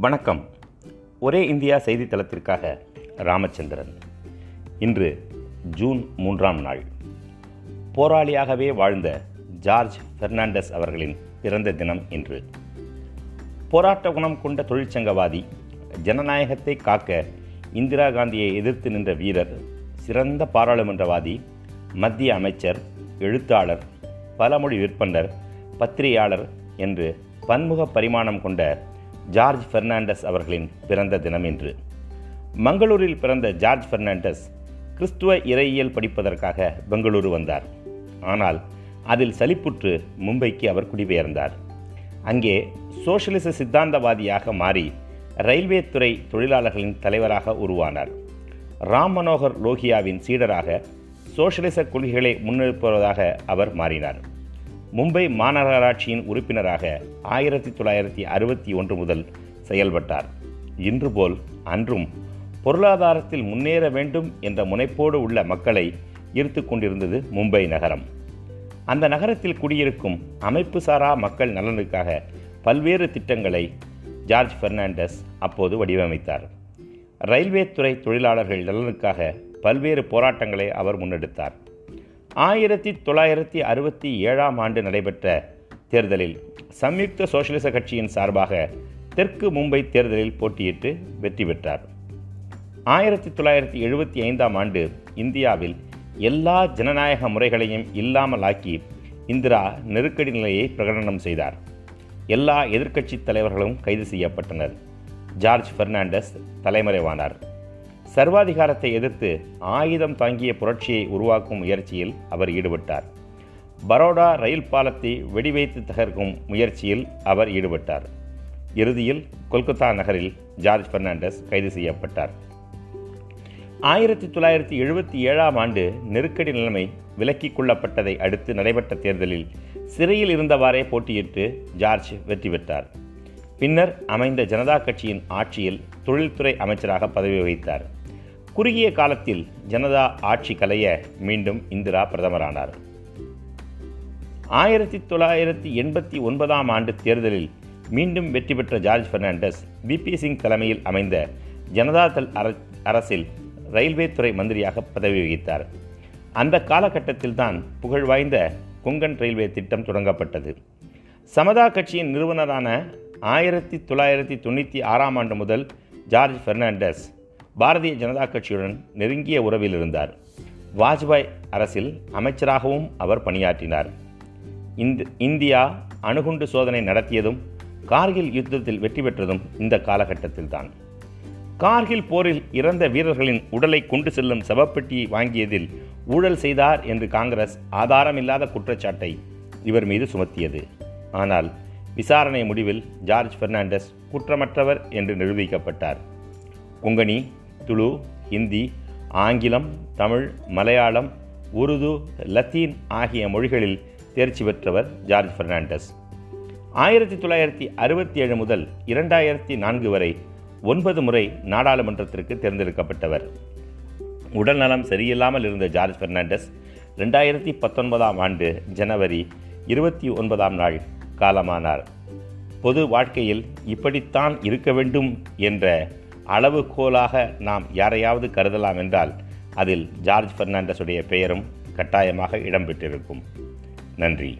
வணக்கம். ஒரே இந்தியா செய்தித்தளத்திற்காக ராமச்சந்திரன். இன்று ஜூன் மூன்றாம் நாள். போராளியாகவே வாழ்ந்த ஜார்ஜ் பெர்னாண்டஸ் அவர்களின் பிறந்த தினம் இன்று. போராட்ட குணம் கொண்ட தொழிற்சங்கவாதி ஜனநாயகத்தை காக்க இந்திரா காந்தியை எதிர்த்து நின்ற வீரர் சிறந்த பாராளுமன்றவாதி மத்திய அமைச்சர் எழுத்தாளர் பலமொழி விற்பனர் பத்திரிகையாளர் என்று பன்முக பரிமாணம் கொண்ட ஜார்ஜ் பெர்னாண்டஸ் அவர்களின் பிறந்த தினம் இன்று. மங்களூரில் பிறந்த ஜார்ஜ் பெர்னாண்டஸ் கிறிஸ்துவ இறையியல் படிப்பதற்காக பெங்களூரு வந்தார். ஆனால் அதில் சலிப்புற்று மும்பைக்கு அவர் குடிபெயர்ந்தார். அங்கே சோசியலிச சித்தாந்தவாதியாக மாறி ரயில்வே துறை தொழிலாளர்களின் தலைவராக உருவானார். ராம் மனோகர் லோகியாவின் சீடராக சோசியலிச கொள்கைகளை முன்னெடுப்பதாக அவர் மாறினார். மும்பை மாநகராட்சியின் உறுப்பினராக ஆயிரத்தி தொள்ளாயிரத்தி அறுபத்தி ஒன்று முதல் செயல்பட்டார். இன்று போல் அன்றும் பொருளாதாரத்தில் முன்னேற வேண்டும் என்ற முனைப்போடு உள்ள மக்களை ஈர்த்து கொண்டிருந்தது மும்பை நகரம். அந்த நகரத்தில் குடியிருக்கும் அமைப்பு சாரா மக்கள் நலனுக்காக பல்வேறு திட்டங்களை ஜார்ஜ் பெர்னாண்டஸ் அப்போது வடிவமைத்தார். ரயில்வே துறை தொழிலாளர்கள் நலனுக்காக பல்வேறு போராட்டங்களை அவர் முன்னெடுத்தார். ஆயிரத்தி தொள்ளாயிரத்தி அறுபத்தி ஏழாம் ஆண்டு நடைபெற்ற தேர்தலில் சம்யுக்த சோசியலிச கட்சியின் சார்பாக தெற்கு மும்பை தேர்தலில் போட்டியிட்டு வெற்றி பெற்றார். ஆயிரத்தி தொள்ளாயிரத்தி எழுபத்தி ஐந்தாம் ஆண்டு இந்தியாவில் எல்லா ஜனநாயக முறைகளையும் இல்லாமலாக்கி இந்திரா நெருக்கடி நிலையை பிரகடனம் செய்தார். எல்லா எதிர்க்கட்சி தலைவர்களும் கைது செய்யப்பட்டனர். ஜார்ஜ் பெர்னாண்டஸ் தலைமறைவானார். சர்வாதிகாரத்தை எதிர்த்து ஆயுதம் தாங்கிய புரட்சியை உருவாக்கும் முயற்சியில் அவர் ஈடுபட்டார். பரோடா ரயில் பாலத்தை வெடிவைத்து தகர்க்கும் முயற்சியில் அவர் ஈடுபட்டார். இறுதியில் கொல்கத்தா நகரில் ஜார்ஜ் பெர்னாண்டஸ் கைது செய்யப்பட்டார். ஆயிரத்தி தொள்ளாயிரத்தி எழுபத்தி ஏழாம் ஆண்டு நெருக்கடி நிலைமை விலக்கிக் கொள்ளப்பட்டதை அடுத்து நடைபெற்ற தேர்தலில் சிறையில் இருந்தவாறே போட்டியிட்டு ஜார்ஜ் வெற்றி பெற்றார். பின்னர் அமைந்த ஜனதா கட்சியின் ஆட்சியில் தொழில்துறை அமைச்சராக பதவி வகித்தார். குறுகிய காலத்தில் ஜனதா ஆட்சி கலைய மீண்டும் இந்திரா பிரதமரானார். ஆயிரத்தி தொள்ளாயிரத்தி எண்பத்தி ஒன்பதாம் ஆண்டு தேர்தலில் மீண்டும் வெற்றி பெற்ற ஜார்ஜ் பெர்னாண்டஸ் பிபி சிங் தலைமையில் அமைந்த ஜனதாதள் அரசில் ரயில்வே துறை மந்திரியாக பதவி வகித்தார். அந்த காலகட்டத்தில் தான் புகழ்வாய்ந்த கொங்கன் ரயில்வே திட்டம் தொடங்கப்பட்டது. சமதா கட்சியின் நிறுவனரான ஆயிரத்தி தொள்ளாயிரத்தி தொண்ணூற்றி ஆறாம் ஆண்டு முதல் ஜார்ஜ் பெர்னாண்டஸ் பாரதிய ஜனதா கட்சியுடன் நெருங்கிய உறவில் இருந்தார். வாஜ்பாய் அரசில் அமைச்சராகவும் அவர் பணியாற்றினார். இந்த இந்தியா அணுகுண்டு சோதனை நடத்தியதும் கார்கில் யுத்தத்தில் வெற்றி பெற்றதும் இந்த காலகட்டத்தில்தான். கார்கில் போரில் இறந்த வீரர்களின் உடலை கொண்டு செல்லும் சவப்பெட்டியை வாங்கியதில் ஊழல் செய்தார் என்று காங்கிரஸ் ஆதாரமில்லாத குற்றச்சாட்டை இவர் மீது சுமத்தியது. ஆனால் விசாரணை முடிவில் ஜார்ஜ் பெர்னாண்டஸ் குற்றமற்றவர் என்று நிரூபிக்கப்பட்டார். கொங்கணி துளு ஹிந்தி ஆங்கிலம் தமிழ் மலையாளம் உருது லத்தீன் ஆகிய மொழிகளில் தேர்ச்சி பெற்றவர் ஜார்ஜ் பெர்னாண்டஸ். ஆயிரத்தி தொள்ளாயிரத்தி அறுபத்தி ஏழு முதல் இரண்டாயிரத்தி நான்கு வரை ஒன்பது முறை நாடாளுமன்றத்திற்கு தேர்ந்தெடுக்கப்பட்டவர். உடல் நலம் சரியில்லாமல் இருந்த ஜார்ஜ் பெர்னாண்டஸ் ரெண்டாயிரத்தி பத்தொன்பதாம் ஆண்டு ஜனவரி இருபத்தி ஒன்பதாம் நாள் காலமானார். பொது வாழ்க்கையில் இப்படித்தான் இருக்க வேண்டும் என்ற அளவுகோலாக நாம் யாரையாவது கருதலாம் என்றால் அதில் ஜார்ஜ் பெர்னாண்டஸுடைய பெயரும் கட்டாயமாக இடம்பெற்றிருக்கும் நன்றி.